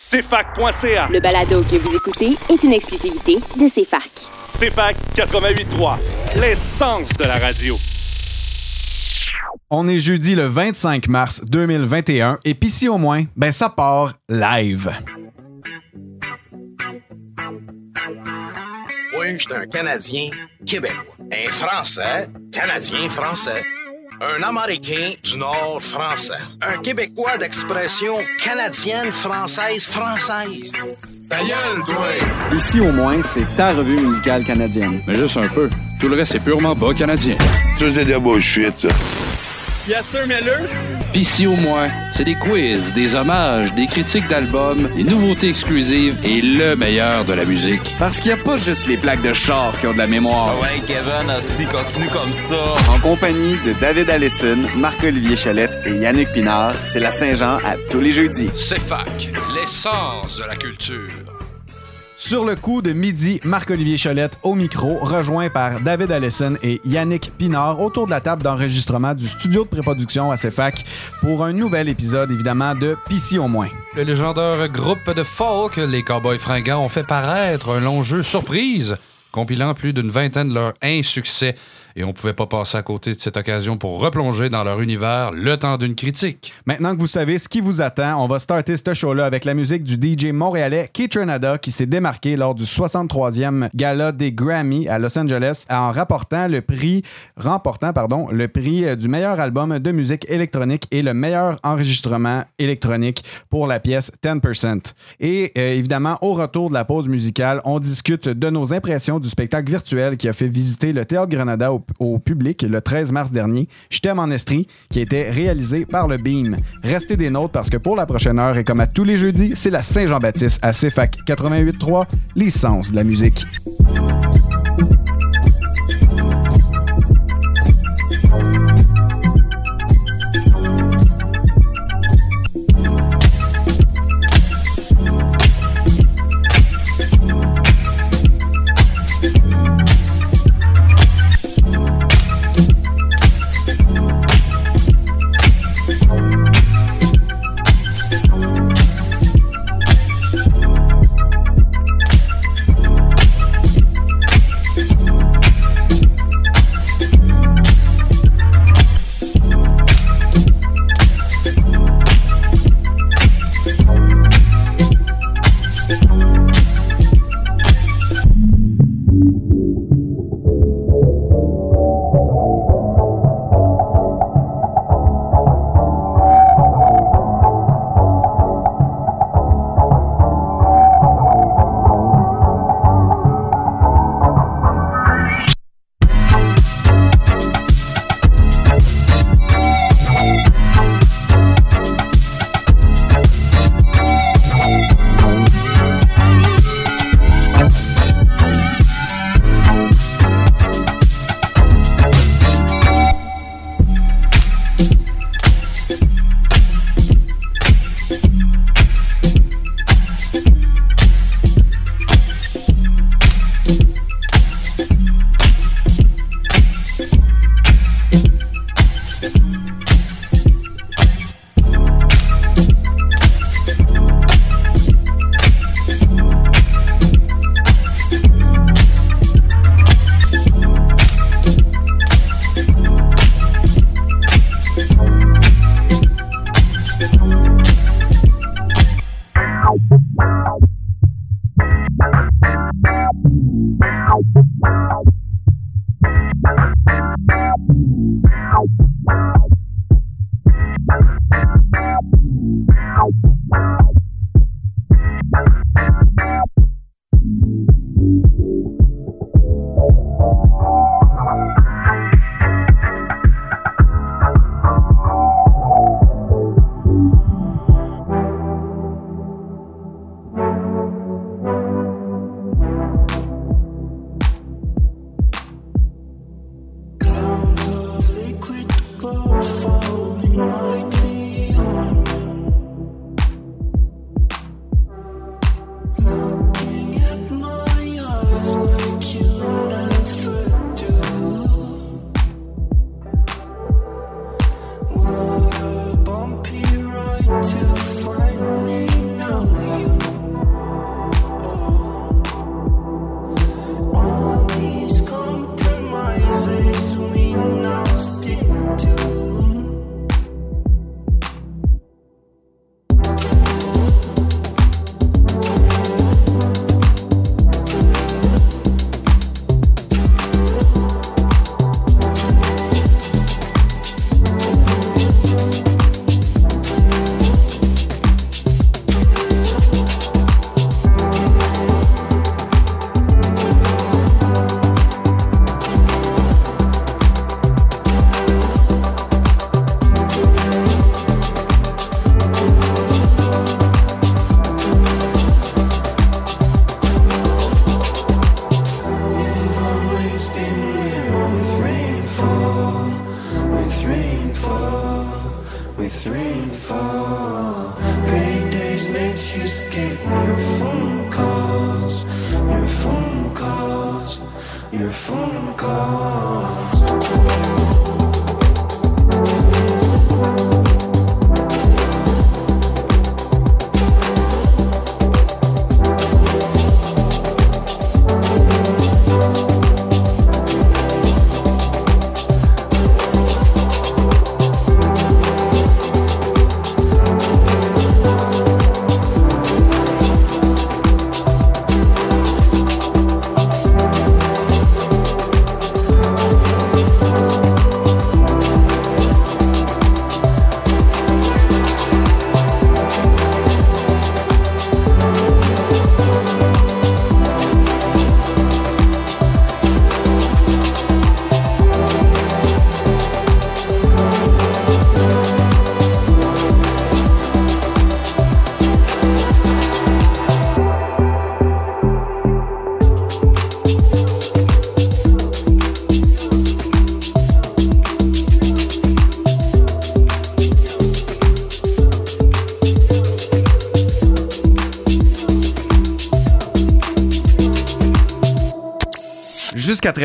CFAC.ca. Le balado que vous écoutez est une exclusivité de CFAC. CFAC 88.3, l'essence de la radio. On est jeudi le 25 mars 2021 et puis si au moins, ben ça part live. Oui, je suis un Canadien québécois. Un Français, Canadien français. Un Américain du Nord français. Un Québécois d'expression canadienne, française, française. Ta gueule, toi! Ici, au moins, c'est ta revue musicale canadienne. Mais juste un peu. Tout le reste, c'est purement bas canadien. Ça, c'est de la bullshit, ça. Bien sûr, Miller. Pis si au moins, c'est des quiz, des hommages, des critiques d'albums, des nouveautés exclusives et le meilleur de la musique. Parce qu'il n'y a pas juste les plaques de char qui ont de la mémoire. Ouais, Kevin, aussi, continue comme ça. En compagnie de David Allison, Marc-Olivier Chalette et Yannick Pinard, c'est la Saint-Jean à tous les jeudis. C'est fac, l'essence de la culture. Sur le coup de midi, Marc-Olivier Cholette au micro, rejoint par David Allison et Yannick Pinard autour de la table d'enregistrement du studio de pré-production à CFAC pour un nouvel épisode, évidemment, de Pissy au moins. Le légendaire groupe de folk, les Cowboys fringants, ont fait paraître un long jeu surprise, compilant plus d'une vingtaine de leurs insuccès. Et on pouvait pas passer à côté de cette occasion pour replonger dans leur univers le temps d'une critique. Maintenant que vous savez ce qui vous attend, on va starter ce show-là avec la musique du DJ montréalais Keith Renada qui s'est démarqué lors du 63e gala des Grammy à Los Angeles en rapportant le prix, remportant pardon, le prix euh, du meilleur album de musique électronique et le meilleur enregistrement électronique pour la pièce 10%. Et euh, évidemment, au retour de la pause musicale, on discute de nos impressions du spectacle virtuel qui a fait visiter le Théâtre Granada au, au public le 13 mars dernier, Je t'aime en Estrie, qui a été réalisé par le Beam. Restez des nôtres parce que pour la prochaine heure et comme à tous les jeudis, c'est la Saint-Jean-Baptiste à CFAC 88.3, l'essence de la musique.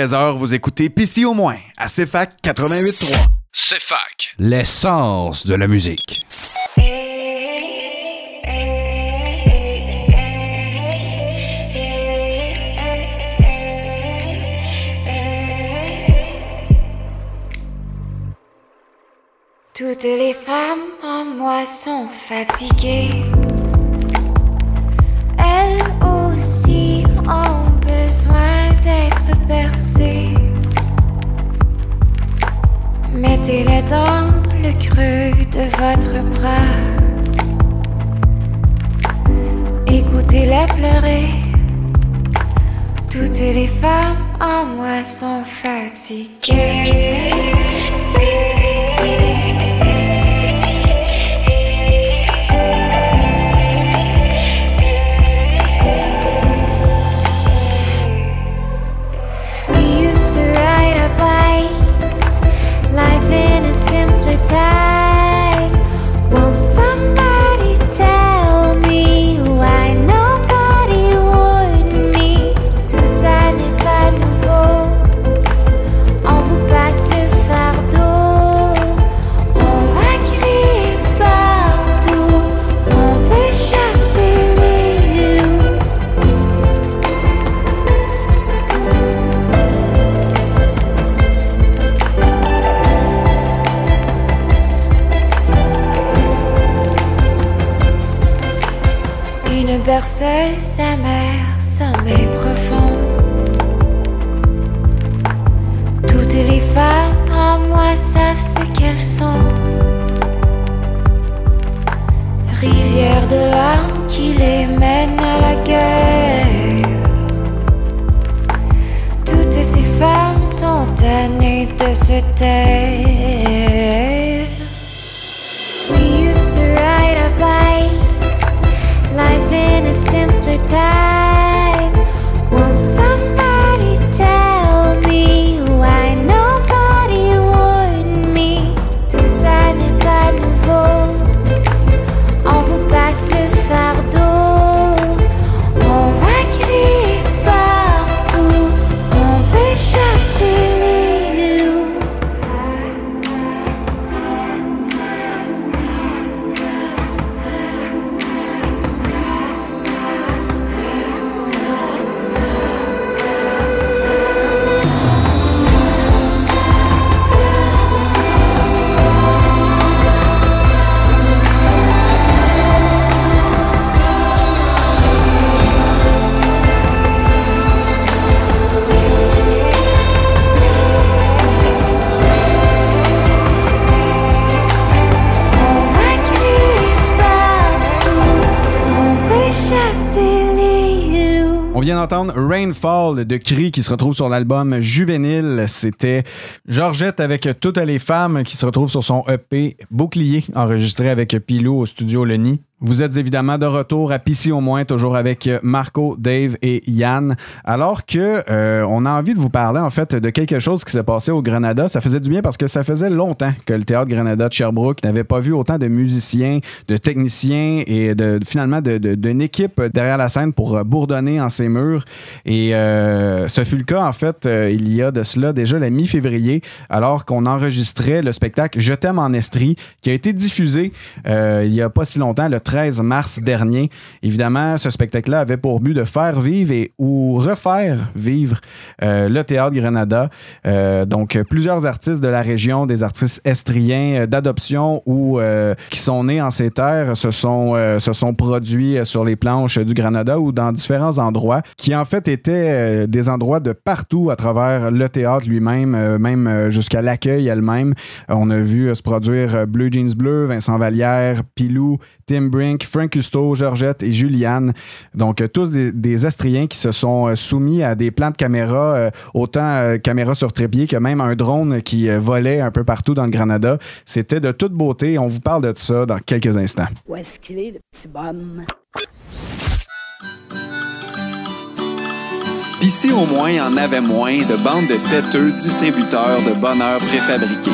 vous écoutez Pissi au moins à CFAC 88.3. CFAC, l'essence de la musique. Toutes les femmes en moi sont fatiguées. sont fatigués. Rainfall de Cree qui se retrouve sur l'album Juvénile. C'était Georgette avec Toutes les femmes qui se retrouve sur son EP Bouclier enregistré avec Pilou au studio Le vous êtes évidemment de retour à PC au moins, toujours avec Marco, Dave et Yann. Alors que euh, on a envie de vous parler en fait de quelque chose qui s'est passé au Granada. Ça faisait du bien parce que ça faisait longtemps que le théâtre Granada de Sherbrooke n'avait pas vu autant de musiciens, de techniciens et de finalement de- de- d'une équipe derrière la scène pour euh, bourdonner en ses murs. Et euh, ce fut le cas en fait euh, il y a de cela déjà la mi-février, alors qu'on enregistrait le spectacle Je t'aime en Estrie, qui a été diffusé euh, il y a pas si longtemps, le 13 mars dernier. Évidemment, ce spectacle-là avait pour but de faire vivre et ou refaire vivre euh, le théâtre Grenada. Euh, donc, plusieurs artistes de la région, des artistes estriens euh, d'adoption ou euh, qui sont nés en ces terres, se sont, se sont produits sur les planches du Granada ou dans différents endroits, qui en fait étaient des endroits de partout à travers le théâtre lui-même, même jusqu'à l'accueil elle-même. On a vu se produire Blue Jeans Bleu, Vincent Vallière, Pilou, Tim Frank Custo, Georgette et Juliane. Donc, euh, tous des, Estriens qui se sont euh, soumis à des plans de caméra, euh, autant euh, caméra sur trépied que même un drone qui volait un peu partout dans le Granada. C'était de toute beauté. On vous parle de ça dans quelques instants. Ici, au moins, il y en avait moins de bandes de têteux distributeurs de bonheur préfabriqués.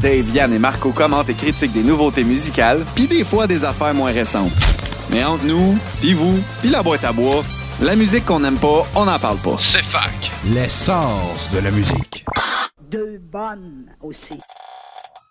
Dave, Yann et Marco commentent et critiquent des nouveautés musicales, puis des fois des affaires moins récentes. Mais entre nous, puis vous, puis la boîte à bois, la musique qu'on n'aime pas, on n'en parle pas. C'est fac. L'essence de la musique. Deux bonnes aussi.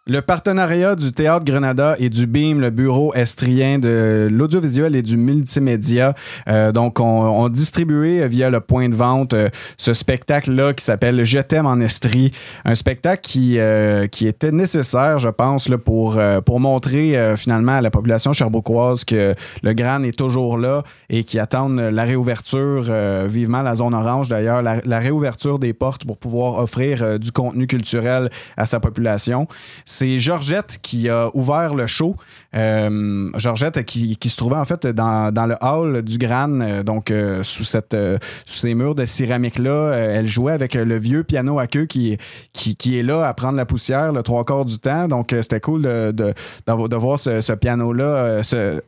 Le partenariat du Théâtre Grenada et du BIM, le bureau estrien de l'audiovisuel et du multimédia, euh, donc on, on distribué via le point de vente euh, ce spectacle-là qui s'appelle Je t'aime en Estrie. Un spectacle qui, euh, qui était nécessaire, je pense, là, pour, euh, pour montrer euh, finalement à la population cherbourgoise que le Gran est toujours là et qui attendent la réouverture, vivement la zone orange d'ailleurs, la, réouverture des portes pour pouvoir offrir du contenu culturel à sa population. C'est Georgette qui a ouvert le show. Euh, Georgette qui, qui se trouvait en fait dans, dans le hall du Gran, euh, donc euh, sous, cette, euh, sous ces murs de céramique-là. Elle jouait avec le vieux piano à queue qui, qui, qui est là à prendre la poussière le trois quarts du temps. Donc c'était cool de, de, de voir ce, ce piano-là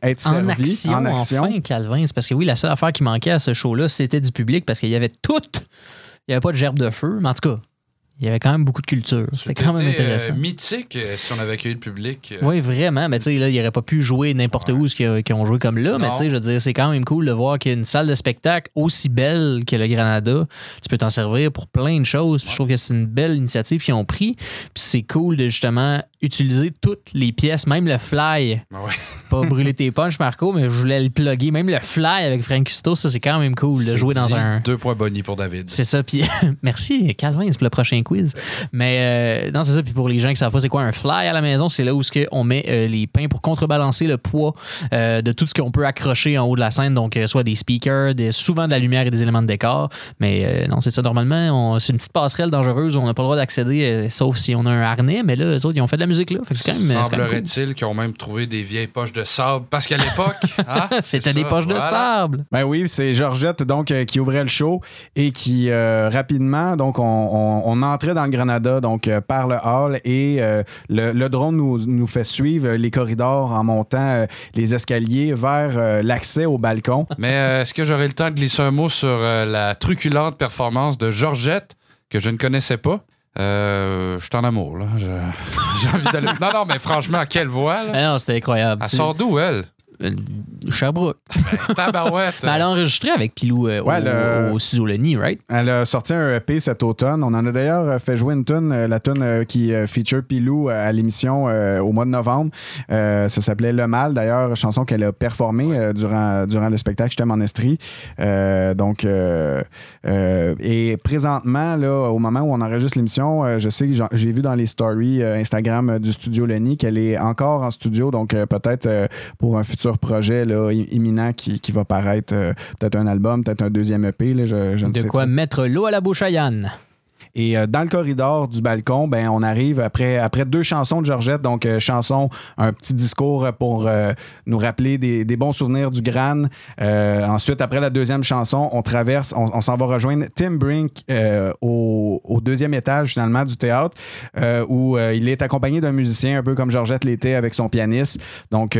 être En servi action, en action. enfin, Calvin. C'est parce que oui, la seule affaire qui manquait à ce show-là, c'était du public parce qu'il y avait tout. Il n'y avait pas de gerbe de feu, mais en tout cas, il y avait quand même beaucoup de culture. C'était quand même C'était, euh, intéressant. mythique euh, si on avait accueilli le public. euh, Oui, vraiment. Mais tu sais, là, il aurait pas pu jouer n'importe où ce qu'ils ont joué comme là. Mais tu sais, je veux dire, c'est quand même cool de voir qu'il y a une salle de spectacle aussi belle que le Granada. Tu peux t'en servir pour plein de choses. Puis je trouve que c'est une belle initiative qu'ils ont pris. Puis c'est cool de justement utiliser toutes les pièces, même le fly. Ah ouais. Pas brûler tes punches, Marco, mais je voulais le plugger. Même le fly avec Frank Custo, ça, c'est quand même cool de jouer dans un. Deux points bonnie pour David. C'est ça, puis merci Calvin, c'est pour le prochain quiz. Mais euh, non, c'est ça, puis pour les gens qui savent pas c'est quoi un fly à la maison, c'est là où ce que on met euh, les pains pour contrebalancer le poids euh, de tout ce qu'on peut accrocher en haut de la scène, donc euh, soit des speakers, des, souvent de la lumière et des éléments de décor. Mais euh, non, c'est ça, normalement, c'est une petite passerelle dangereuse où on n'a pas le droit d'accéder, euh, sauf si on a un harnais, mais là, eux autres, ils ont fait de la musique là. Fait que c'est quand même. c'est quand même cool. Semblerait-il qu'ils ont même trouvé des vieilles poches de sable. Parce qu'à l'époque, hein, C'était des poches de sable. Ben oui, c'est Georgette donc euh, qui ouvrait le show et qui euh, rapidement donc on, on- on entrait dans le Granada donc euh, par le hall et euh, le, le drone nous, nous fait suivre les corridors en montant euh, les escaliers vers euh, l'accès au balcon. Mais euh, est-ce que j'aurai le temps de glisser un mot sur euh, la truculente performance de Georgette, que je ne connaissais pas? Euh, je suis en amour, là. J'ai envie d'aller. Non, non, mais franchement, quelle voix, là. Ah non, c'était incroyable. Elle Tu- sort d'où, elle? Euh, Sherbrooke. Tabarouette. Mais elle a enregistré avec Pilou euh, Ouais, au, le- au studio Lenny, right? Elle a sorti un EP cet automne. On en a d'ailleurs fait jouer une tune, euh, la tune qui feature Pilou à l'émission euh, au mois de novembre. Euh, ça s'appelait Le Mal, d'ailleurs, chanson qu'elle a performée euh, durant, durant le spectacle Je t'aime en Estrie. Euh, donc, euh, euh, et présentement, là, au moment où on enregistre l'émission, euh, je sais que j'en- j'ai vu dans les stories euh, Instagram du studio Lenny qu'elle est encore en studio, donc euh, peut-être euh, pour un futur projet là, i- imminent qui, qui va paraître, euh, peut-être un album, peut-être un deuxième EP, là, je, je ne De sais quoi trop. mettre l'eau à la bouche à Yann. Et euh, dans le corridor du balcon, ben, on arrive après, après deux chansons de Georgette. Donc, euh, chanson, un petit discours pour euh, nous rappeler des, bons souvenirs du Gran. Ensuite, après la deuxième chanson, on traverse, on, s'en va rejoindre Tim Brink au, au deuxième étage finalement du théâtre où il est accompagné d'un musicien un peu comme Georgette l'était avec son pianiste. Donc,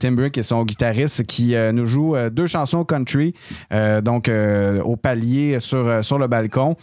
Tim Brink et son guitariste qui nous joue deux chansons country, donc au palier sur, sur le balcon.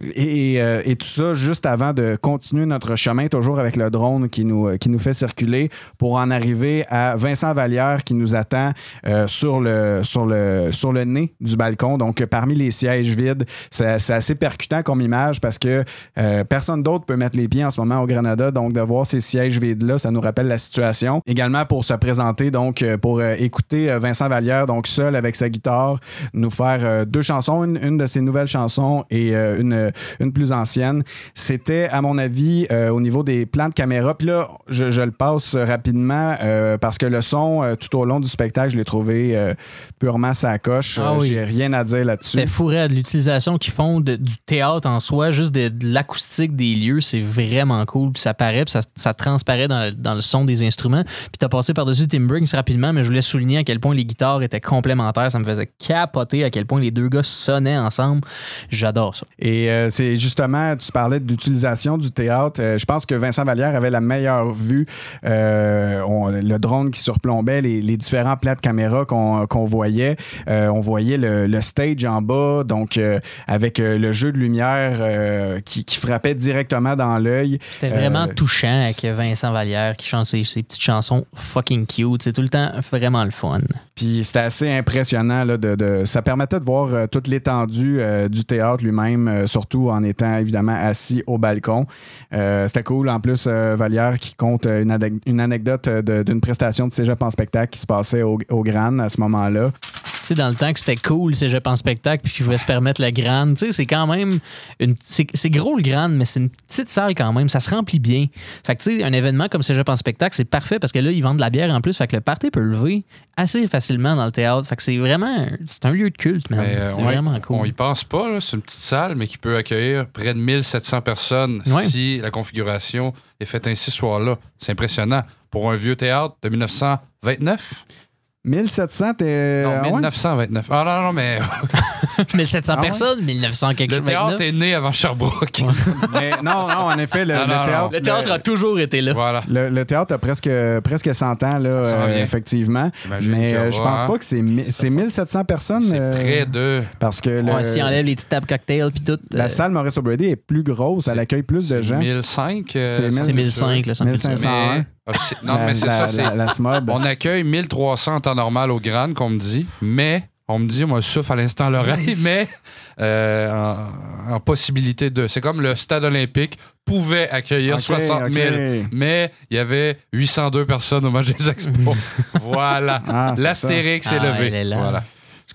Euh, et tout ça juste avant de continuer notre chemin, toujours avec le drone qui nous, qui nous fait circuler pour en arriver à Vincent Vallière qui nous attend euh, sur, le, sur, le, sur le nez du balcon. Donc, euh, parmi les sièges vides, c'est assez percutant comme image parce que euh, personne d'autre peut mettre les pieds en ce moment au Granada. Donc, de voir ces sièges vides-là, ça nous rappelle la situation. Également pour se présenter, donc, euh, pour euh, écouter euh, Vincent Vallière, donc seul avec sa guitare, nous faire euh, deux chansons, une, une de ses nouvelles chansons et euh, une, une plus ancienne. C'était, à mon avis, euh, au niveau des plans de caméra. Puis là, je, je le passe rapidement euh, parce que le son, euh, tout au long du spectacle, je l'ai trouvé euh, purement sa coche. Ah Euh, oui. J'ai rien à dire là-dessus. C'était fourré de l'utilisation qu'ils font de- du théâtre en soi, juste de, de l'acoustique des lieux, c'est vraiment cool. Puis ça paraît, puis ça, ça transparaît dans le, dans le son des instruments. Puis t'as passé par-dessus Tim Briggs rapidement, mais je voulais souligner à quel point les guitares étaient complémentaires. Ça me faisait capoter à quel point les deux gars sonnaient ensemble. J'adore ça. Et euh, c'est justement, tu parlais d'utilisation du théâtre. Euh, je pense que Vincent Vallière avait la meilleure vue. Euh, on- le drone qui surplombait les, les différents plats de caméra qu'on voyait. On voyait le, le stage en bas, donc avec le jeu de lumière qui, qui frappait directement dans l'œil. C'était vraiment touchant avec Vincent Vallière qui chante ses, petites chansons fucking cute. C'est tout le temps vraiment le fun. Puis c'était assez impressionnant. Là, de, de- ça permettait de voir toute l'étendue du théâtre lui-même, euh, surtout en étant évidemment assis au balcon. Euh, c'était cool. En plus, euh, Vallière qui compte une, anecdote euh, d'une prestation de cégep en spectacle qui se passait au, au Gran à ce moment-là. Tu sais, dans le temps que c'était cool, cégep en spectacle, puis qu'ils pouvaient se permettre la grande, tu sais, c'est quand même une. C'est gros le grande, mais c'est une petite salle quand même. Ça se remplit bien. Fait que, tu sais, un événement comme cégep en spectacle, c'est parfait parce que là, ils vendent de la bière en plus. Fait que le party peut lever assez facilement dans le théâtre. Fait que c'est vraiment. C'est un lieu de culte, man. Mais, euh, c'est vraiment cool. on y pense pas, là. c'est une petite salle, mais qui peut accueillir près de 1700 personnes Ouais. si la configuration est faite ainsi ce soir-là. C'est impressionnant. Pour un vieux théâtre de 1929? 1700, t'es. Euh, non, ah 1929. Ah, non, non, mais. 1700 ah, personnes, ouais? 1900 quelque chose. Le théâtre 29. est né avant Sherbrooke. mais non, non, en effet, le, non, le non, théâtre. Le théâtre a toujours été là. Voilà. Le, le, théâtre a presque, presque 100 ans, là, euh, effectivement. Mais euh, je pense hein. pas que c'est 1700 personnes. C'est euh, près de. Parce que. Ouais, si on enlève les petites tables cocktails puis tout. La euh, salle Maurice O'Brady est plus grosse, elle accueille plus de gens. 1005. c'est 1005, le 1500. Non, La- mais c'est ça. c'est- La, la SMOB. On accueille 1300 en temps normal au Grand, qu'on me dit, mais on me dit, moi, je souffle à l'instant à l'oreille, mais euh, en, en possibilité de. C'est comme le stade olympique pouvait accueillir Ok, 60 000, ok. mais il y avait 802 personnes au match des Expos. voilà. Ah, L'astérix est Ah, levé. elle est là. Voilà.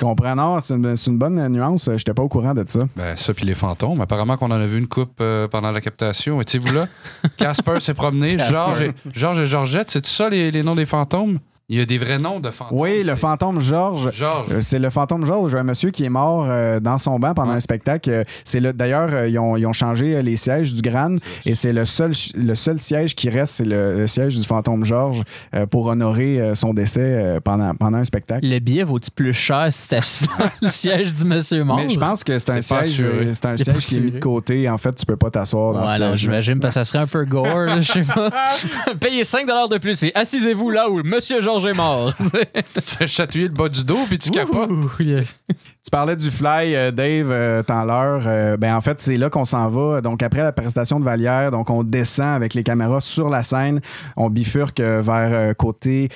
Comprends. Non, c'est une, bonne nuance. Je n'étais pas au courant de ça. Ben, ça, puis les fantômes. Apparemment qu'on en a vu une coupe euh, pendant la captation. Étiez-vous là? Casper s'est promené. Georges et, et Georgette, c'est tout ça les, les noms des fantômes? Il y a des vrais noms de fantômes. Oui, le C'est- fantôme Georges. Georges. Euh, C'est le fantôme Georges, un monsieur qui est mort euh, dans son banc pendant Ouais. un spectacle. Euh, C'est le d'ailleurs ils, ont, ils ont changé les sièges du Gran et c'est le seul le seul siège qui reste, c'est le, le siège du fantôme Georges pour honorer son décès pendant pendant un spectacle. Le billet vaut-il plus cher si dans le siège du monsieur mort? Mais je pense que c'est un C'est siège, c'est un C'est siège qui est mis de côté. En fait, tu peux pas t'asseoir dans Ouais, ce siège. j'imagine, parce que ça serait un peu gore, là, je sais pas. Payez 5 de plus et assisez-vous là où Monsieur Georges est mort. Tu te fais chatouiller le bas du dos, puis tu capotes. Ouh, yeah. Tu parlais du fly, euh, Dave, euh, tant l'heure. Euh, ben, en fait, c'est là qu'on s'en va. Donc, après la prestation de Vallière, donc on descend avec les caméras sur la scène. On bifurque vers côté,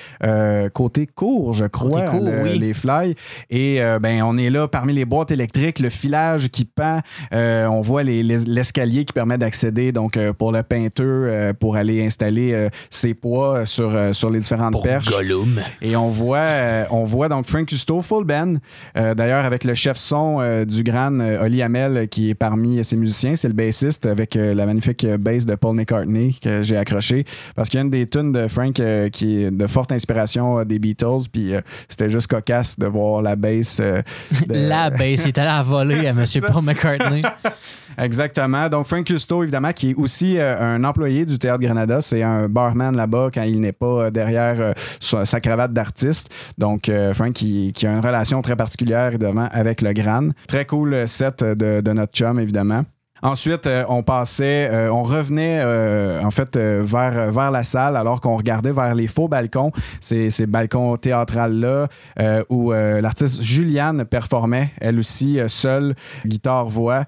côté court, je crois, Côté court, le- oui. les fly. Et ben, on est là parmi les boîtes électriques, le filage qui pend. On voit les- les- l'escalier qui permet d'accéder donc pour le peinteux, euh, pour aller installer ses poids sur, sur les différentes Pour perches. Gollum. Et on voit, on voit donc Frank Custo, full band, d'ailleurs avec avec le chef son euh, du Gran, euh, Oli Hamel, qui est parmi ses musiciens. C'est le bassiste avec euh, la magnifique bass de Paul McCartney que j'ai accroché. Parce qu'il y a une des tunes de Frank qui est de forte inspiration des Beatles. Puis c'était juste cocasse de voir la bass. de- La baisse, il est allé à voler à M. Paul McCartney. Exactement. Donc, Frank Custo, évidemment, qui est aussi euh, un employé du Théâtre Granada. C'est un barman là-bas quand il n'est pas euh, derrière euh, sa, sa cravate d'artiste. Donc, Frank qui, qui a une relation très particulière, évidemment, avec le Gran. Très cool euh, set de, de notre chum, évidemment. Ensuite, euh, on passait, euh, on revenait euh, en fait euh, vers, vers la salle alors qu'on regardait vers les faux balcons, ces, ces balcons théâtrales-là, euh, où l'artiste Juliane performait, elle aussi, seule, guitare-voix,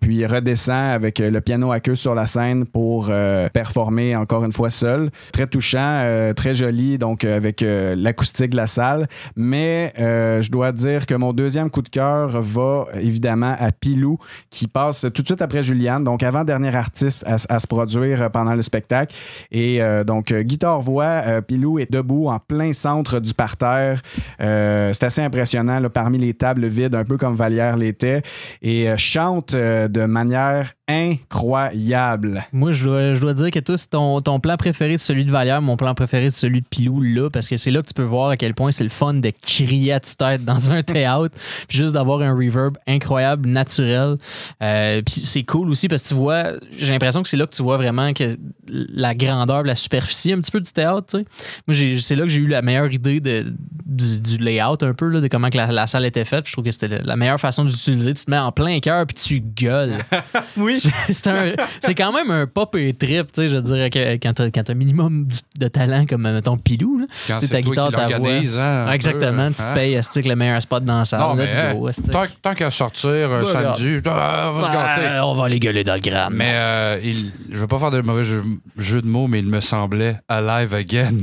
puis redescend avec le piano à queue sur la scène pour performer encore une fois seule. Très touchant, très joli, donc avec l'acoustique de la salle. Mais je dois dire que mon deuxième coup de cœur va évidemment à Pilou, qui passe tout de suite après Juliane, donc avant-dernier artiste à, se produire euh, pendant le spectacle. Et euh, donc, euh, guitare-voix, Pilou est debout en plein centre du parterre. C'est assez impressionnant, parmi les tables vides, un peu comme Vallière l'était, et chante de manière incroyable. Moi, je dois, je dois dire que tous, ton, ton plan préféré, c'est celui de Vallière, mon plan préféré, c'est celui de Pilou, là, parce que c'est là que tu peux voir à quel point c'est le fun de crier à tue-tête dans un théâtre, puis juste d'avoir un reverb incroyable, naturel. Euh, puis c'est cool aussi parce que tu vois, j'ai l'impression que c'est là que tu vois vraiment que la grandeur, la superficie un petit peu du théâtre. tu sais. Moi, c'est là que j'ai eu la meilleure idée de, du, du layout un peu, là, de comment que la, la salle était faite. Je trouve que c'était la- meilleure façon d'utiliser. Tu te mets en plein cœur puis tu gueules. oui. C'est quand même un pop et trip, tu sais, je dirais, que quand quand t'as un minimum de talent comme, mettons, Pilou, là. Quand Tu c'est toi qui ta voix. hein, Ah, Exactement, peu, tu hein. payes asti, que le meilleur spot dans la salle. Non, mais let's hein, go, tant, tant qu'à sortir un Ouais, samedi, ah, on va se gâter. On va aller gueuler dans le grand. Mais euh, il, je veux pas faire de mauvais jeu, jeu de mots, mais il me semblait alive again.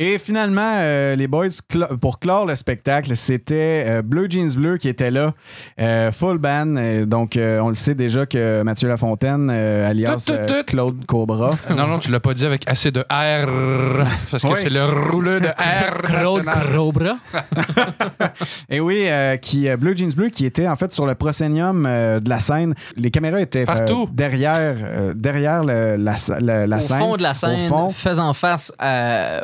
Et finalement, euh, les boys, clo- pour clore le spectacle, c'était euh, Bleu Jeans Bleu qui était là, euh, full band. Euh, donc, euh, on le sait déjà que Mathieu Lafontaine, euh, alias Tout, tout, euh, tout. Claude Cobra. non, non, tu l'as pas dit avec assez de R. Parce que Oui. c'est le rouleux de R. Claude. Cobra. Et oui, euh, qui, euh, Bleu Jeans Bleu qui était en fait sur le proscenium euh, de la scène. Les caméras étaient euh, Partout. derrière, euh, derrière le- la, la- la au scène. fond de la Au scène, fond. faisant face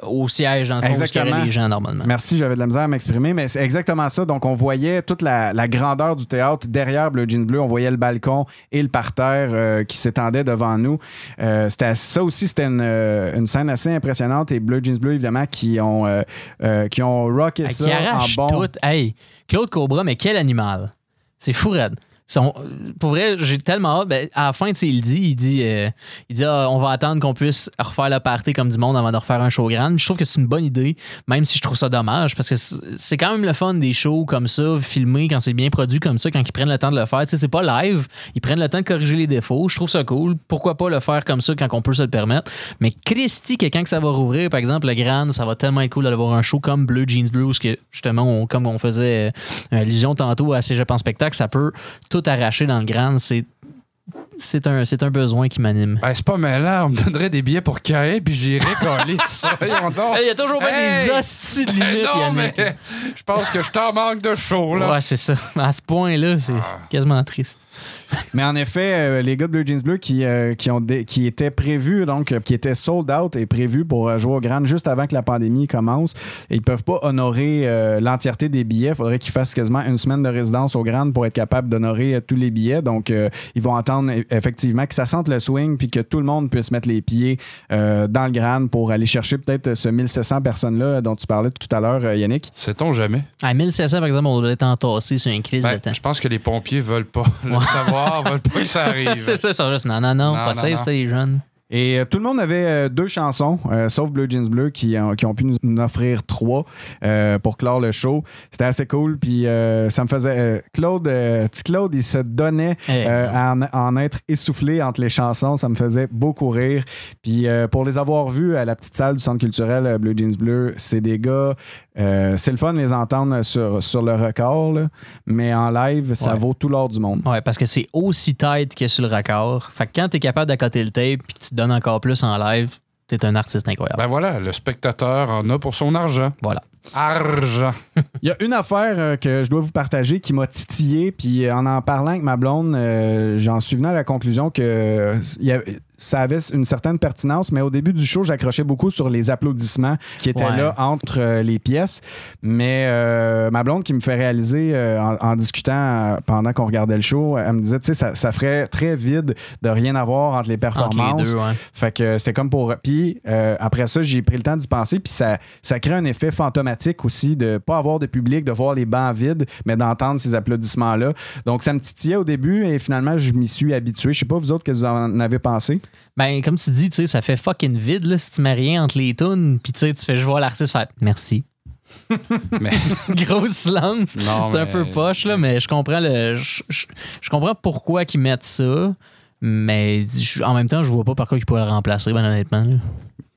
au siège dans le Exactement. aurait les gens normalement. Merci, j'avais de la misère à m'exprimer, mais c'est exactement ça. Donc, on voyait toute la, la grandeur du théâtre derrière Bleu Jeans Bleu. On voyait le balcon et le parterre euh, qui s'étendait devant nous. Euh, c'était ça aussi, c'était une, euh, une scène assez impressionnante. Et Bleu Jeans Bleu, évidemment, qui ont, euh, qui ont rocké Qui ça en arrache bon. tout. Hey, Claude Cobra, mais quel animal. C'est fou, raide. Pour vrai, j'ai tellement hâte. Ben, à la fin, il dit, il dit, euh, il dit ah, on va attendre qu'on puisse refaire le party comme du monde avant de refaire un show grand. Je trouve que c'est une bonne idée, même si je trouve ça dommage, parce que c'est quand même le fun des shows comme ça, filmés quand c'est bien produit comme ça, quand ils prennent le temps de le faire. C'est pas live, ils prennent le temps de corriger les défauts. Je trouve ça cool. Pourquoi pas le faire comme ça quand on peut se le permettre? Mais Christy, que quand ça va rouvrir, par exemple, le Grand, ça va tellement être cool d'aller voir un show comme Bleu Jeans Blue, parce que justement, comme on faisait euh, allusion tantôt à Cégep en spectacle, ça peut tout arracher dans le Grand. C'est. C'est un, c'est un besoin qui m'anime. Ben, c'est pas mêlant. On me donnerait des billets pour Caïn, puis j'irais coller ça. Il y a toujours pas Hey! des hosties de limites, non, Yannick. mais je pense que je t'en manque de show, là. Ouais, c'est ça. À ce point-là, c'est Ah. quasiment triste. Mais en effet, euh, les gars de Blue Jeans Bleu qui, euh, qui, ont dé- qui étaient prévus, donc euh, qui étaient sold out et prévus pour jouer au Grand juste avant que la pandémie commence, et ils peuvent pas honorer euh, l'entièreté des billets. Il faudrait qu'ils fassent quasiment une semaine de résidence au Grand pour être capable d'honorer euh, tous les billets. Donc, euh, ils vont attendre e- effectivement que ça sente le swing puis que tout le monde puisse mettre les pieds euh, dans le Grand pour aller chercher peut-être ce 1700 personnes-là dont tu parlais tout à l'heure, euh, Yannick. Sait-on jamais? À 1700, par exemple, on doit être entassé sur un crise Ben, de temps. je pense que les pompiers veulent pas le savoir, veulent pas que ça arrive. c'est ça, ça juste non, non, non, Non, pas non, safe, non. ça, les jeunes. Et euh, tout le monde avait euh, deux chansons, euh, sauf Bleu Jeans Bleu, qui, ont- qui ont pu nous, nous offrir trois pour clore le show. C'était assez cool. Puis ça me faisait. Claude, petit Claude, il se donnait Eh, à en, en être essoufflé entre les chansons. Ça me faisait beaucoup rire. Puis pour les avoir vus à la petite salle du Centre culturel Bleu Jeans Bleu, c'est des gars. c'est le fun de les entendre sur, sur le record, là, mais en live, ça Ouais. vaut tout l'or du monde. Ouais, parce que c'est aussi tight que sur le raccord. Fait que quand t'es capable d'accoter le tape puis que tu te donnes encore plus en live, t'es un artiste incroyable. Ben voilà, le spectateur en a pour son argent. Voilà. Argent. Il y a une affaire euh, que je dois vous partager qui m'a titillé, puis euh, en en parlant avec ma blonde, euh, j'en suis venu à la conclusion que euh, il y a- ça avait une certaine pertinence, mais au début du show, j'accrochais beaucoup sur les applaudissements qui étaient Ouais. là entre euh, les pièces. Mais euh, ma blonde qui me fait réaliser euh, en, en discutant pendant qu'on regardait le show, elle me disait, tu sais, ça, ça ferait très vide de rien avoir entre les performances. deux, ouais. Fait que c'était comme pour. Puis après ça, j'ai pris le temps d'y penser. Puis ça, ça crée un effet fantomatique aussi de pas avoir de public, de voir les bancs vides, mais d'entendre ces applaudissements-là. Donc ça me titillait au début et finalement, je m'y suis habitué. Je sais pas, vous autres, qu'est-ce que vous en avez pensé? Ben, comme tu dis, tu sais, ça fait fucking vide là, si tu mets rien entre les tunes. Puis tu sais, tu fais, je vois l'artiste faire merci. Mais Gros silence. C'est un peu poche, là, mais je comprends le. Je, je- je comprends pourquoi ils mettent ça. Mais en même temps, je vois pas par quoi ils pourraient le remplacer, ben honnêtement. là.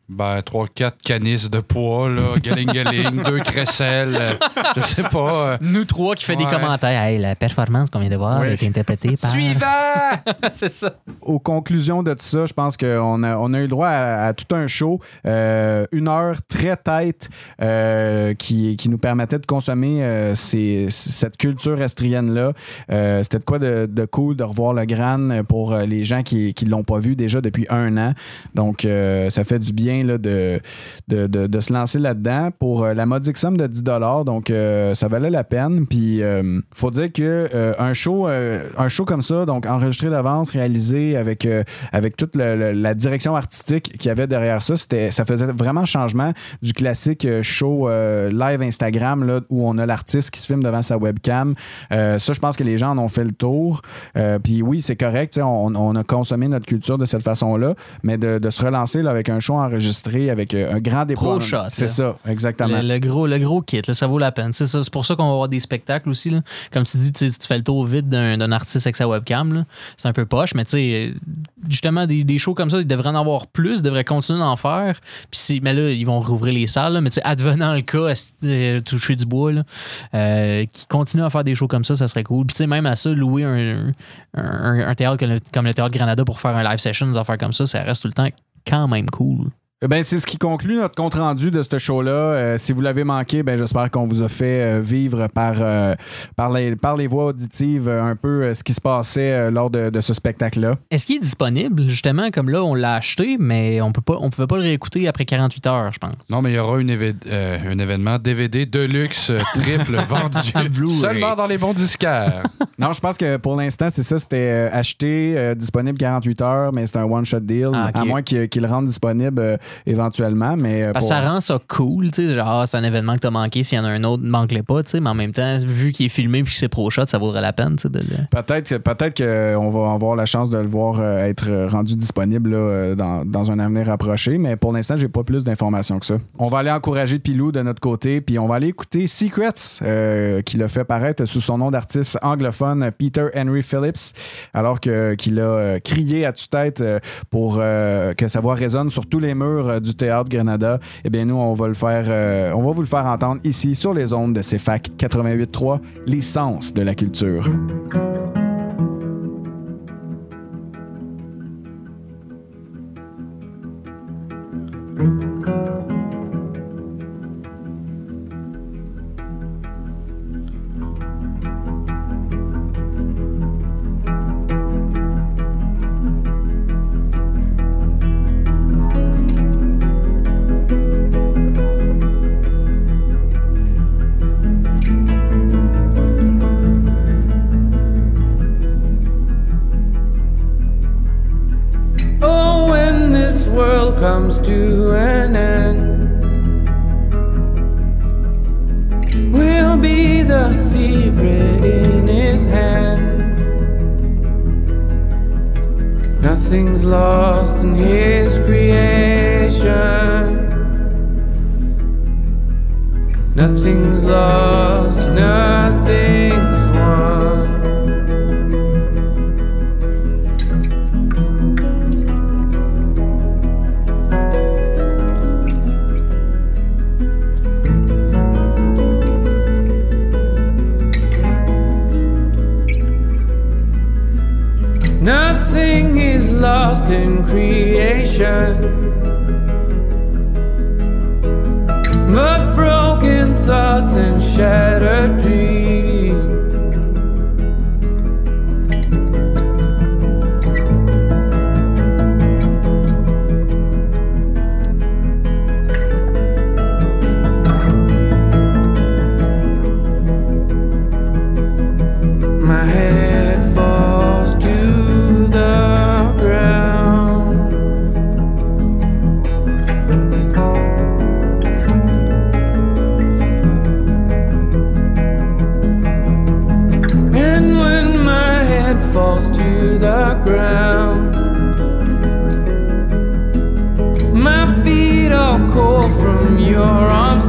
Ben, 3-4 canisses de poids, là, galing-galing, deux crécelles, euh, je sais pas. euh, Nous trois qui fait des commentaires. Hey, la performance qu'on vient de voir Ouais. a été interprétée par. Suivant! C'est ça. aux conclusions de tout ça, je pense qu'on a, on a eu le droit à, à tout un show, euh, une heure très tête euh, qui, qui nous permettait de consommer euh, ces- cette culture estrienne-là. Euh, C'était de quoi de, de cool de revoir le Gran pour les gens qui ne l'ont pas vu déjà depuis un an. Donc, euh, ça fait du bien de, de, de- se lancer là-dedans pour euh, la modique somme de 10 Donc, euh, ça valait la peine. Puis, il faut dire que euh, un, show, euh, show comme ça, donc enregistré d'avance, réalisé avec, euh, avec toute la direction artistique qu'il y avait derrière ça, ça faisait vraiment changement du classique euh, show euh, live Instagram là, où on a l'artiste qui se filme devant sa webcam. Euh, ça, je pense que les gens en ont fait le tour. Euh, Puis oui, c'est correct, on a consommé notre culture de cette façon-là, mais de, de se relancer là, avec un show enregistré, avec euh, un grand déploiement. C'est ça, exactement. Le, le gros, le gros kit, là, ça vaut la peine. C'est ça. C'est pour ça qu'on va avoir des spectacles aussi. Là. Comme tu dis, tu fais le tour vite d'un d'un artiste avec sa webcam, là, c'est un peu poche, mais tu sais, euh, justement, des, des shows comme ça, ils devraient en avoir plus, ils devraient continuer d'en faire. Puis si, mais là, ils vont rouvrir les salles, là, mais tu sais, advenant le cas, euh, toucher du bois, là, euh, qui continuent à faire des shows comme ça, ça serait cool. Puis tu sais, même à ça, louer un, un- un théâtre comme le, comme le Théâtre Granada pour faire un live session, des affaires comme ça, ça reste tout le temps quand même cool. Eh Ben, c'est ce qui conclut notre compte rendu de ce show-là. Euh, si vous l'avez manqué, ben, j'espère qu'on vous a fait euh, vivre par, euh, par, les, par les voix auditives un peu ce qui se passait lors de, de ce spectacle-là. Est-ce qu'il est disponible, justement, comme là, on l'a acheté, mais on peut pas, on pouvait pas le réécouter après 48 heures, je pense. Non, mais il y aura une euh, un événement DVD Deluxe euh, triple vendu seulement dans les bons disquaires. Non, je pense que pour l'instant, c'est ça. C'était acheté, euh, disponible 48 heures, mais c'est un one-shot deal. Ah. À moins qu'il qu'il le rende disponible euh, éventuellement. Mais, euh, Parce que pour- ça rend ça cool, tu sais, genre, ah, c'est un événement que t'as manqué, s'il y en a un autre, manque-le pas, tu sais, mais en même temps, vu qu'il est filmé puis que c'est pro shot, ça vaudrait la peine, tu sais, de le... Peut-être peut-être qu'on va avoir la chance de le voir euh, être rendu disponible là, euh, dans, dans un avenir rapproché, mais pour l'instant, j'ai pas plus d'informations que ça. On va aller encourager Pilou de notre côté, puis on va aller écouter Secrets, euh, qui l'a fait paraître sous son nom d'artiste anglophone Peter Henry Phillips, alors que qu'il a crié à tue-tête pour euh, que sa voix résonne sur tous les murs euh, du théâtre Grenada. Eh bien, nous, on va le faire, euh, on va vous le faire entendre ici sur les ondes de CFAC 88.3, les sens de la culture. This world comes to an end, will be the secret in his hand. Nothing's lost in his creation. Nothing's lost, nothing's lost in creation. But broken thoughts and shattered to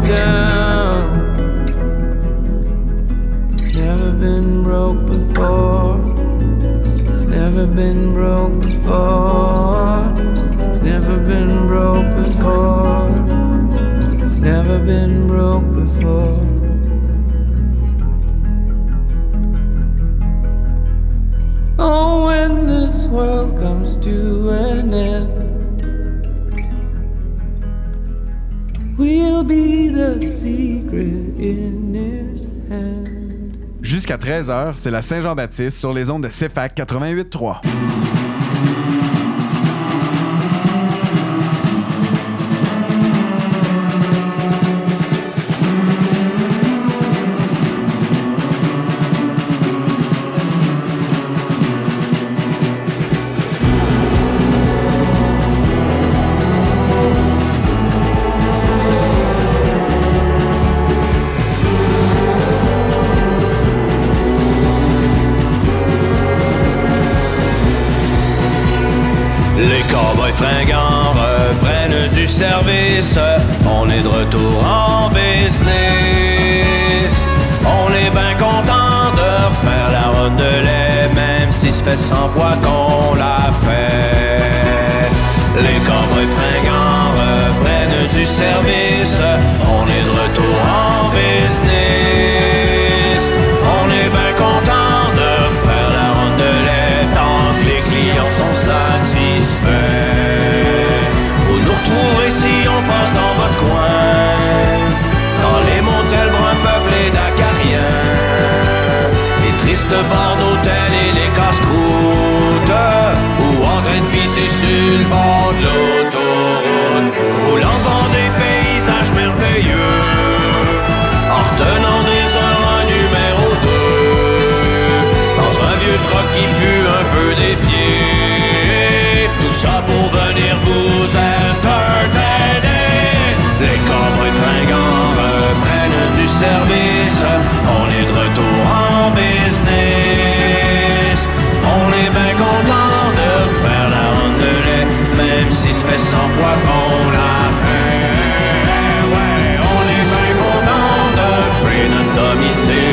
down. Jusqu'à 13h, c'est la Saint-Jean-Baptiste sur les ondes de CFAC 88.3. le bord de l'autoroute, roulant dans des paysages merveilleux, en retenant des heures numéro 2, dans un vieux truck qui pue un peu des pieds, tout ça pour venir vous entertainer. Les cowboys fringants reprennent du service, on est de retour en business. On est bien content 100 fois qu'on l'a fait. Ouais, on est bien content de faire notre domicile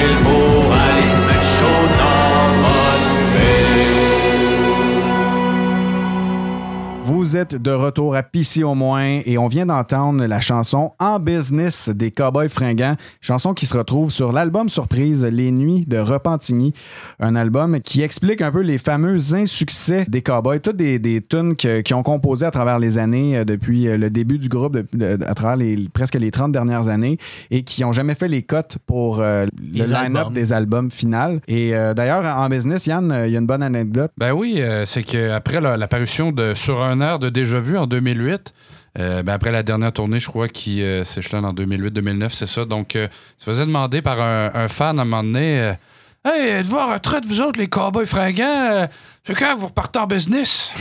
êtes de retour à Pissy au moins et on vient d'entendre la chanson En business des Cowboys fringants, chanson qui se retrouve sur l'album surprise Les Nuits de Repentigny, un album qui explique un peu les fameux insuccès des Cowboys, toutes des, des tunes que- qui ont composé à travers les années euh, depuis euh, le début du groupe, de- de- à travers les, presque les 30 dernières années et qui n'ont jamais fait les cotes pour euh, le line-up des albums final. Et euh, d'ailleurs, en business, Yann, il y a une bonne anecdote. Ben oui, euh, c'est qu'après la- l'apparition de Sur un air de Déjà Vu en 2008, euh, ben après la dernière tournée, je crois, qui euh, s'échelonne en 2008-2009, c'est ça. Donc, euh, se faisait demander par un, un fan à un moment donné euh, Hey, êtes-vous en retraite, vous autres, les cowboys fringants? Euh, C'est quand que vous repartez en business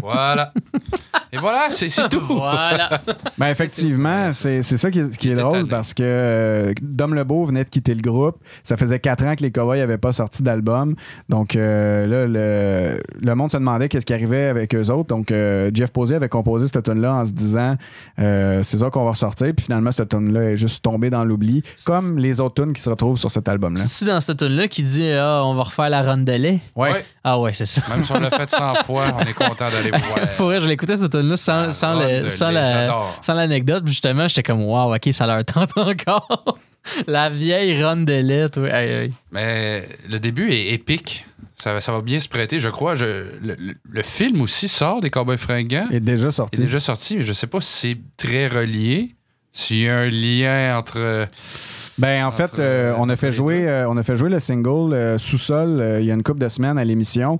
Voilà. Et voilà, c'est tout. Voilà. Ben effectivement, c'est c'est ça qui est, qui est drôle parce que euh, Dom Lebeau venait de quitter le groupe. Ça faisait quatre ans que les Cowboys n'avaient pas sorti d'album. Donc euh, là, le, le monde se demandait qu'est-ce qui arrivait avec eux autres. Donc euh, Jeff Posey avait composé cette tune-là en se disant euh, c'est ça qu'on va ressortir. Puis finalement, cette tune-là est juste tombée dans l'oubli, comme les autres tunes qui se retrouvent sur cet album-là. C'est-tu dans cette tune-là qui dit Ah, on va refaire la ronde de lait? Ouais. Ah ouais, c'est ça. Même si on l'a fait 100 fois, on est content d'aller voir. Pour vrai, je l'écoutais cette tune-là sans, sans, ronde le- de sans la- l'anecdote. Justement, j'étais comme Waouh, ok, ça leur tente encore. la vieille ronde de. Aïe, aïe. Mais le début est épique. Ça, va- ça va bien se prêter, je crois. Je- le, le- le film aussi sort des Cowboys fringants. est déjà sorti. est déjà sorti, mais je sais pas si c'est très relié. S'il y a un lien entre. Ben en fait, euh, on a fait jouer, euh, on a fait jouer le single euh, Sous-sol il y a une couple de semaines à l'émission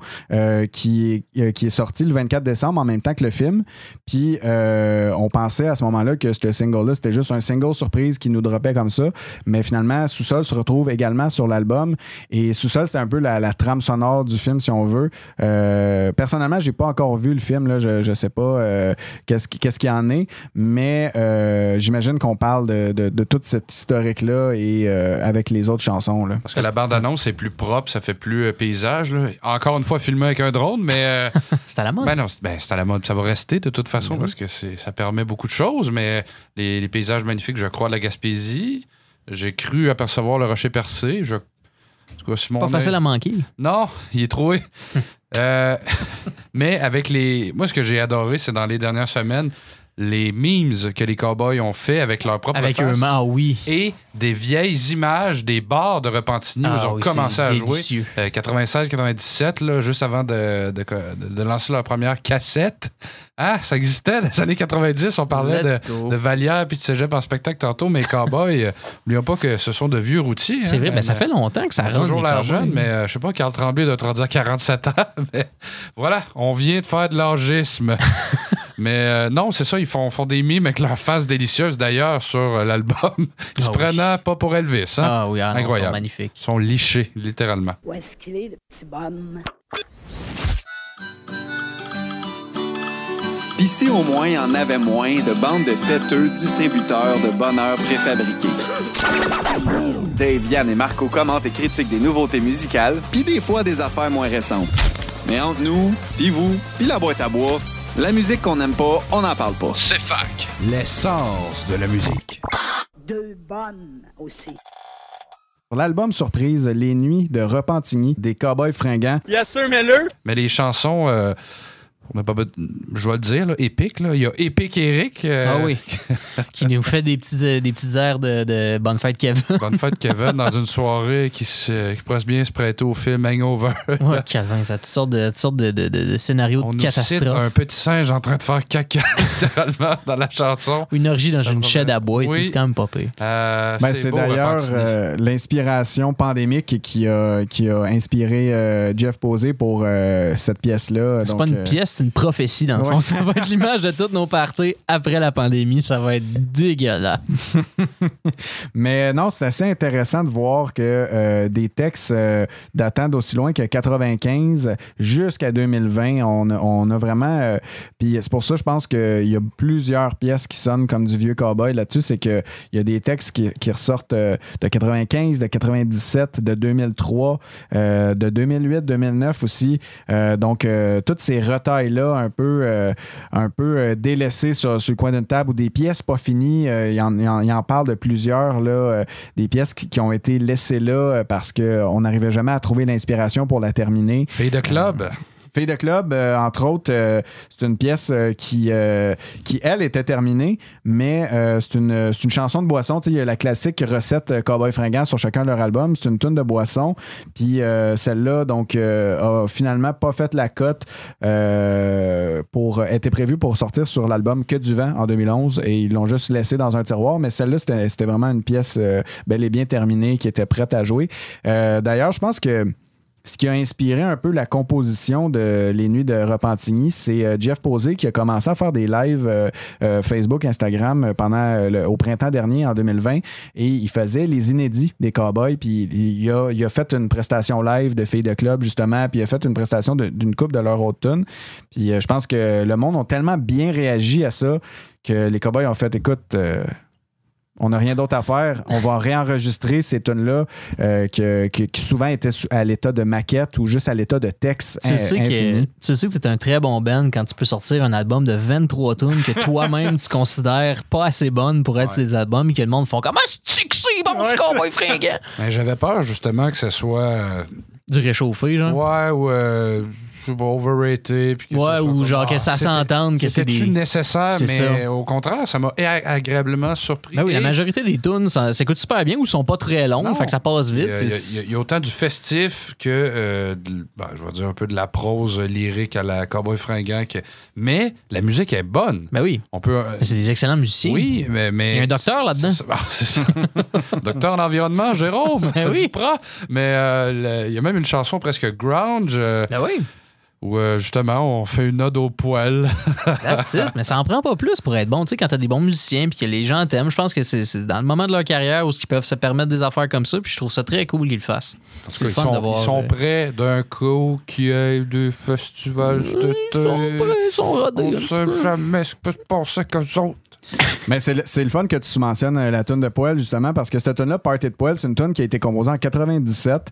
qui est qui est sorti le 24 décembre en même temps que le film. Puis on pensait à ce moment-là que ce single-là c'était juste un single surprise qui nous droppait comme ça, mais finalement Sous-sol se retrouve également sur l'album. Et Sous-sol c'était un peu la, la trame sonore du film si on veut. Personnellement, j'ai pas encore vu le film là, je je sais pas qu'est-ce qui- qu'est-ce qu'il y en est, mais j'imagine qu'on parle de, de, de toute cette historique là et euh, avec les autres chansons. Là. Parce que la bande-annonce est plus propre, ça fait plus euh, paysage. là. Encore une fois, filmé avec un drone, mais. euh, c'est à la mode. Ben non, c'est ben, c'est à la mode. Ça va rester de toute façon parce que c'est- ça permet beaucoup de choses, mais les, les paysages magnifiques, je crois, de la Gaspésie. J'ai cru apercevoir le rocher percé. Je... En tout cas, si mon Pas facile à manquer. Non, il est troué. Euh, mais avec les. Moi, ce que j'ai adoré, c'est dans les dernières semaines, les memes que les cowboys ont fait avec leur propre Avec face eux, ah oui. et des vieilles images des bars de Repentigny où Ah ils ont oui, commencé à délicieux. jouer. 96-97, là, juste avant de, de, de- lancer leur première cassette. Ah, ça existait dans les années 90. On parlait de, go. de Valière puis de Cégep en spectacle tantôt, mais Cowboy, euh, n'oublions pas que ce sont de vieux routiers. C'est hein, vrai, ben, ça mais- fait longtemps que ça rentre. toujours l'air cowboys. jeune, mais euh, je sais pas, Carl Tremblay doit te à 47 ans. Mais voilà, on vient de faire de l'âgisme. mais euh, non, c'est ça, ils font, font des mimes avec leur face délicieuse d'ailleurs sur euh, l'album. Ils se Ah oui. prenaient pas pour Elvis. Hein? Ah oui, ah non, ils sont Incroyable. magnifiques. Ils sont lichés, littéralement. Où est-ce qu'il est, le petit bonhomme? Pis si au moins il y en avait moins de bandes de têteux distributeurs de bonheur préfabriqués. Dave, Yann et Marco commentent et critiquent des nouveautés musicales, puis des fois des affaires moins récentes. Mais entre nous, puis vous, puis la boîte à bois, la musique qu'on n'aime pas, on n'en parle pas. C'est fac. L'essence de la musique. Deux bonnes aussi. Pour l'album surprise Les Nuits de Repentigny des Cowboys fringants, Yes, sir, Miller. Mais les chansons, euh, on n'a pas je vais le dire, là. Là. Il y a Épique Eric. euh, Ah oui. qui nous fait des petits, euh, des petites airs de, de Bonne fête Kevin. Bonne fête, Kevin, dans une soirée qui, se, qui pourrait bien se prêter au film Hangover. Ouais, Calvin, ça a toutes sortes de, toutes sortes de, de- de- de scénarios On de nous cite catastrophe. un petit singe en train de faire caca, littéralement, dans la chanson. Une orgie dans Ça une shed à bois et tout, Oui. c'est quand même pas pire. Euh, Ben, c'est d'ailleurs euh, l'inspiration pandémique qui a, qui a inspiré euh, Jeff Posey pour euh, cette pièce-là. C'est pas une euh, pièce, c'est une prophétie dans le Ouais. fond. Ça va être l'image de toutes nos parties après la pandémie. Ça va être dégueulasse. Mais non, c'est assez intéressant de voir que euh, des textes euh, datant d'aussi loin que 95 jusqu'à 2020, on, a- on a vraiment. euh, puis c'est pour ça, je pense qu'il y a plusieurs pièces qui sonnent comme du vieux cowboy là-dessus. C'est qu'il y a des textes qui, qui ressortent de 95, de 97, de 2003, euh, de 2008, 2009 aussi. Donc, toutes ces retailles-là, un peu, euh, un peu euh, délaissées sur, sur le coin d'une table ou des pièces pas finies, euh, il en, il en- il en parle de plusieurs, là, euh, des pièces qui, qui ont été laissées là parce qu'on n'arrivait jamais à trouver l'inspiration pour la terminer. Fille de club. Fille de club, euh, entre autres, euh, c'est une pièce euh, qui, elle, était terminée, mais c'est une, chanson de boisson. Il y a la classique recette Cowboy Fringant sur chacun de leurs albums. C'est une tune de boisson. Puis celle-là, donc, a finalement pas fait la cote pour était prévue pour sortir sur l'album Que du vent en 2011 et ils l'ont juste laissé dans un tiroir. Mais celle-là, c'était vraiment une pièce bel et bien terminée qui était prête à jouer. D'ailleurs, je pense que ce qui a inspiré un peu la composition de Les Nuits de Repentigny, c'est euh, Jeff Posey qui a commencé à faire des lives euh, euh, Facebook, Instagram pendant au printemps dernier, en 2020, et il faisait les inédits des Cowboys, puis il a, fait une prestation live de filles de club, justement, puis il a fait une prestation d'une coupe de leur haute tune. Puis je pense que le monde a tellement bien réagi à ça que les Cowboys ont fait, écoute... on n'a rien d'autre à faire. On va réenregistrer ces tunes-là euh, que- que- qui souvent étaient à l'état de maquette ou juste à l'état de texte Tu in- sais, que, infini. tu sais que t'es un très bon band quand tu peux sortir un album de 23 tunes que toi-même tu considères pas assez bonnes pour être des albums et que le monde font comme Ah, c'est que c'est bon, du cowboy fringant. Mais J'avais peur justement que ce soit. euh, Du réchauffé, genre. Ouais, ou. euh, je sais pas, overrated. puis que Ouais, ou comme, genre que ça s'entende que c'est des- nécessaire, mais ça. au contraire, ça m'a agréablement surpris. Ben oui, la majorité des tunes, coûte super bien ou sont pas très longues, fait que ça passe vite. il y a- y autant du festif que, euh, de- ben, je vais dire un peu de la prose lyrique à la Cowboy Fringant. que- Mais la musique est bonne. Ben oui. On peut. euh, C'est des excellents musiciens. Oui, mais. mais Il y a un docteur là-dedans. C'est. Ah, ça. docteur en environnement, Jérôme. Ben oui. Duprat. Mais euh, il y a même une chanson presque grunge. Ben oui. Où euh, justement on fait une ode au poil. That's it. Mais ça en prend pas plus pour être bon. Tu sais, quand t'as des bons musiciens puis que les gens t'aiment, je pense que c'est dans le moment de leur carrière où ils peuvent se permettre des affaires comme ça. Puis je trouve ça très cool qu'ils le fassent. Parce fun sont, ils sont euh, prêts d'un coup qui ait des festivals d'été. Ils sont prêts, ils sont rodés. On sait jamais ce qui peut se passer qu'eux autres. Mais c'est le, fun que tu mentionnes euh, la tune de Poel, justement, parce que cette tune-là, Party de Poel, c'est une tune qui a été composée en 97.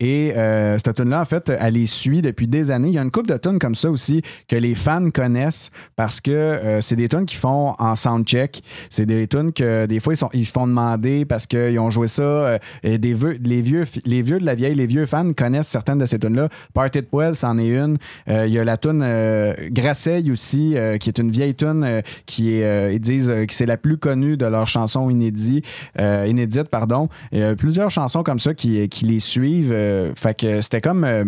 Et euh, cette tune-là, en fait, elle les suit depuis des années. Il y a une couple de tunes comme ça aussi que les fans connaissent parce que euh, c'est des tunes qu'ils font en soundcheck. C'est des tunes que des fois, ils, sont, ils se font demander parce qu'ils ont joué ça. des les, vieux, les vieux de la vieille, les vieux fans connaissent certaines de ces tunes-là. Party de Poel, c'en est une. Il y a la tune Grasseille aussi, qui est une vieille tune qui est, disent euh, que c'est la plus connue de leurs chansons inédits, euh, inédites. Pardon. A plusieurs chansons comme ça qui, qui les suivent. euh, fait que c'était comme. euh,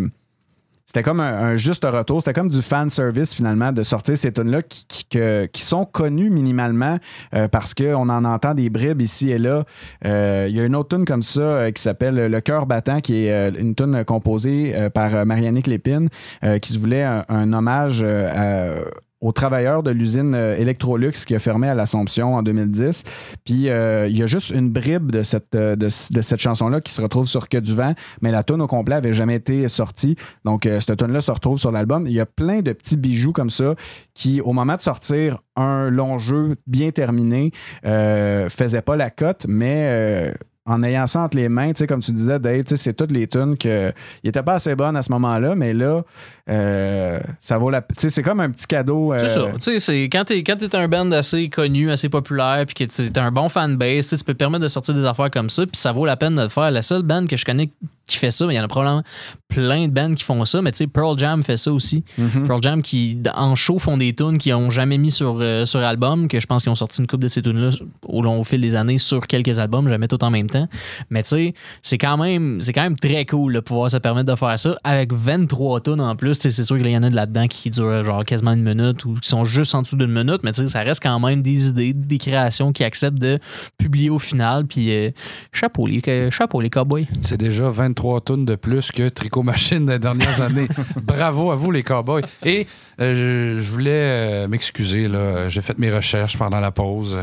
c'était comme un, juste retour. C'était comme du fan service finalement de sortir ces tunes-là qui, qui- qui sont connues minimalement euh, parce qu'on en entend des bribes ici et là. Euh, Il y a une autre tune comme ça euh, qui s'appelle Le cœur battant, qui est euh, une tune composée euh, par euh, Marianne Lépine, euh, qui se voulait un, un hommage euh, à- aux travailleurs de l'usine euh, Electrolux qui a fermé à l'Assomption en 2010. Puis euh, il y a juste une bribe de cette, euh, de, cette chanson-là qui se retrouve sur Que du vent, mais la tune au complet avait jamais été sortie. Donc cette tune-là se retrouve sur l'album. Il y a plein de petits bijoux comme ça qui, au moment de sortir un long jeu bien terminé, euh, faisaient pas la cote, mais en ayant ça entre les mains, comme tu disais, Dave, c'est toutes les tunes que. Il pas assez bonnes à ce moment-là, mais là, euh, ça vaut la. Tu sais, c'est comme un petit cadeau. euh, C'est ça. Tu sais, c'est quand t'es quand t'es un band assez connu, assez populaire, puis que tu- t'as un bon fanbase, tu peux te permettre de sortir des affaires comme ça, puis ça vaut la peine de le faire. La seule band que je connais qui fait ça, mais il y en a probablement plein de bands qui font ça, mais tu sais, Pearl Jam fait ça aussi. Pearl Jam qui, en show, font des tunes qu'ils ont jamais mis sur, euh, sur album, que je pense qu'ils ont sorti une couple de ces tunes-là au long au fil des années sur quelques albums, jamais tout en même temps. Mais tu sais, c'est quand même c'est quand même très cool de pouvoir se permettre de faire ça avec 23 tunes en plus. C'est sûr qu'il y en a de là-dedans qui durent genre quasiment une minute ou qui sont juste en dessous d'une minute, mais ça reste quand même des idées, des créations qui acceptent de publier au final. Puis euh, chapeau, les, euh, chapeau les cowboys. C'est déjà 23 tonnes de plus que Tricot Machine des dernières années. Bravo à vous, les cowboys. Et euh, je, je voulais euh, m'excuser, là. J'ai fait mes recherches pendant la pause.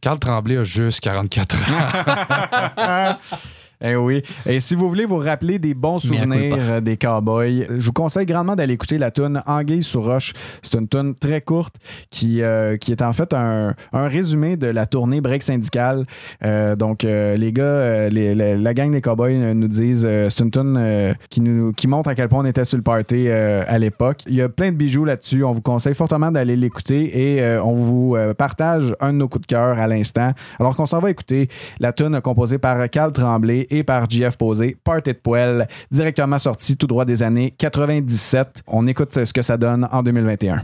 Carl Tremblay a juste 44 ans. Eh oui. Et si vous voulez vous rappeler des bons souvenirs euh, des cowboys, je vous conseille grandement d'aller écouter la tune Anguille sous roche. C'est une tune très courte qui, euh, qui est en fait un, un résumé de la tournée break syndicale. Euh, donc, euh, les gars, les- la gang des cowboys nous disent c'est une tune qui, nous, qui montre à quel point on était sur le party à l'époque. Il y a plein de bijoux là-dessus. On vous conseille fortement d'aller l'écouter et on vous partage un de nos coups de cœur à l'instant. Alors qu'on s'en va écouter la tune composée par Carl Tremblay et par JF Posé, Party de Poel, directement sorti tout droit des années 97. On écoute ce que ça donne en 2021.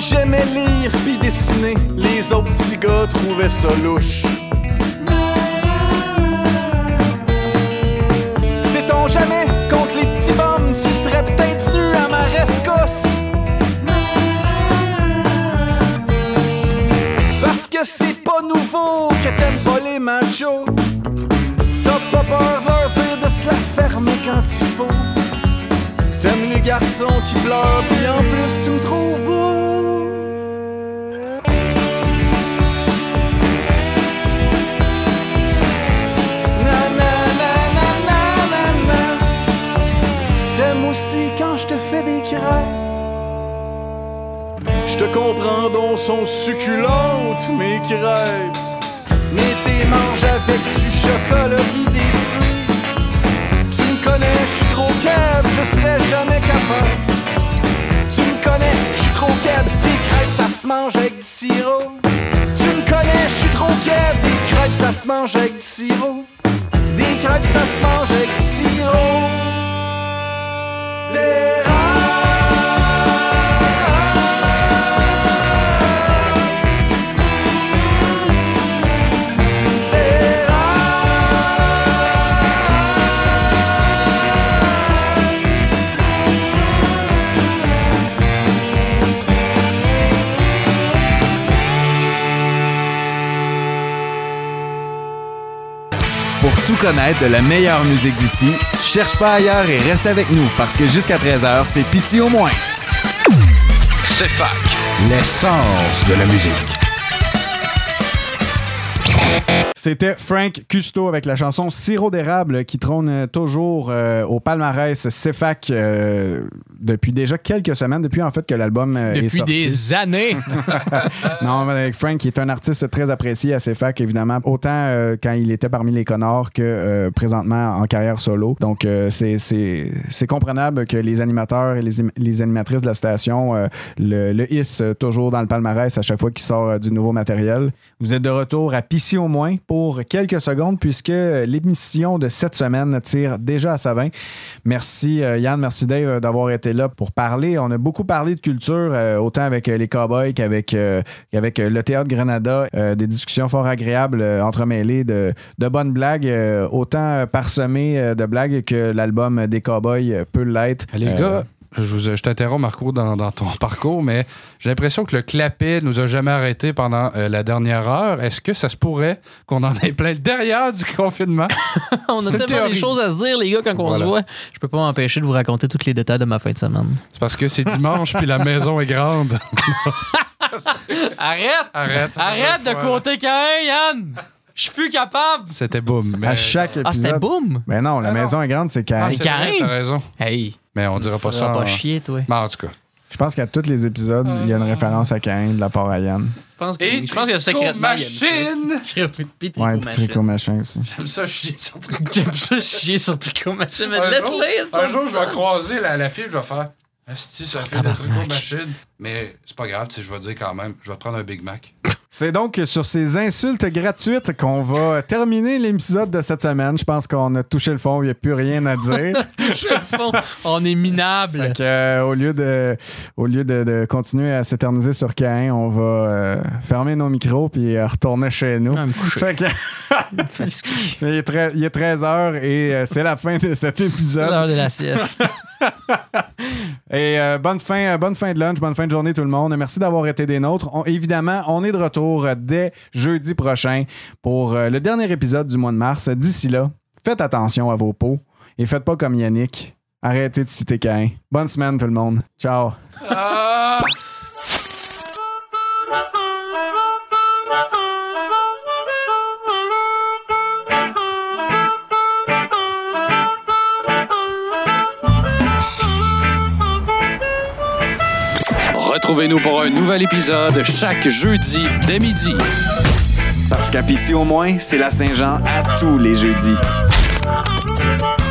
J'aimais lire puis dessiner, les autres petits gars trouvaient ça louche. Sait-on jamais contre les petits bums, tu serais peut-être venu à ma rescousse. Parce que c'est pas nouveau que t'aimes pas les machos. T'as pas peur de leur dire de se la fermer quand il faut. T'aimes les garçons qui pleurent, puis en plus tu me trouves beau. Des crêpes. Je te comprends donc sont succulentes mes crêpes. Mais t'es manges avec du chocolat des fruits. Tu me connais, je suis trop cave, je serais jamais capable. Tu me connais, je suis trop cave, des crêpes ça se mange avec du sirop. Tu me connais, je suis trop cave, des crêpes ça se mange avec du sirop. Des crêpes ça se mange avec du sirop. Pour tout connaître de la meilleure musique d'ici, cherche pas ailleurs et reste avec nous parce que jusqu'à 13h, c'est Pissy au moins. C'est fac, l'essence de la musique. C'était Frank Custo avec la chanson Sirop d'érable qui trône toujours euh, au palmarès CFAC euh, depuis déjà quelques semaines, depuis en fait que l'album euh, est Depuis sorti. des années. non, mais Frank qui est un artiste très apprécié à CFAC, évidemment, autant euh, quand il était parmi les Connors que euh, présentement en carrière solo. Donc, euh, c'est- c'est c'est comprenable que les animateurs et les, im- les animatrices de la station euh, le, le hissent toujours dans le palmarès à chaque fois qu'il sort euh, du nouveau matériel. Vous êtes de retour à Pissy au moins pour quelques secondes puisque l'émission de cette semaine tire déjà à sa fin. Merci euh, Yann, merci Dave euh, d'avoir été là pour parler. On a beaucoup parlé de culture, euh, autant avec les Cowboys qu'avec le Théâtre Granada. Euh, des discussions fort agréables, entremêlées de, de bonnes blagues, autant parsemées de blagues que l'album des Cowboys peut l'être. Les gars, je, vous- je t'interromps, Marco, dans, dans ton parcours, mais j'ai l'impression que le clapet nous a jamais arrêtés pendant euh, la dernière heure. Est-ce que ça se pourrait qu'on en ait plein le derrière du confinement? on a tellement théorie. des choses à se dire, les gars, quand on se voit. Je peux pas m'empêcher de vous raconter tous les détails de ma fin de semaine. C'est parce que c'est dimanche puis la maison est grande. Arrête! Arrête! Arrête de côté Caïn, Yann! Je suis plus capable! C'était boum. mais- À chaque épisode. Ah, c'était boum? Ben non, la maison est grande, c'est Ah, carré. c'est vrai, T'as raison. Hey! Mais on dira pas ça. pas en- chier, toi. Mais en tout cas. Je pense qu'à tous les épisodes, il y a une référence à Cain de la part à Yann. Je pense que, Et je pense que secrètement, machine! Ouais, Tricot puis Machine. tricot machin aussi. J'aime ça chier sur Tricot. J'aime ça chier sur Tricot Machine, mais Un jour, laisse-les, ça un jour, je vais croiser la, la fille, je vais faire Asti, ça fait de tabarnak. tricot machine. Mais c'est pas grave, tu sais, je vais dire quand même, je vais te prendre un Big Mac. C'est donc sur ces insultes gratuites qu'on va terminer l'épisode de cette semaine. Je pense qu'on a touché le fond, il n'y a plus rien à dire. Touché le fond. On est minable. Fait que, euh, au lieu, de, au lieu de, de continuer à s'éterniser sur Cain, on va euh, fermer nos micros puis euh, retourner chez nous. Ah. Fait que- il, est tre- il est 13h et euh, c'est la fin de cet épisode. l'heure de la sieste. Et euh, bonne, fin, euh, bonne fin de lunch, bonne fin de journée tout le monde. Merci d'avoir été des nôtres. Évidemment, on est de retour euh, dès jeudi prochain pour le dernier épisode du mois de mars. D'ici là, faites attention à vos peaux et faites pas comme Yannick. Arrêtez de citer Cain. Bonne semaine tout le monde. Ciao. Retrouvez-nous pour un nouvel épisode chaque jeudi dès midi. Parce qu'à Pissy au moins, c'est la Saint-Jean à tous les jeudis.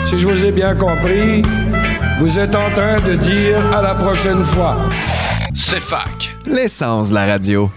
Si je vous ai bien compris, vous êtes en train de dire à la prochaine fois. C'est fac. L'essence de la radio.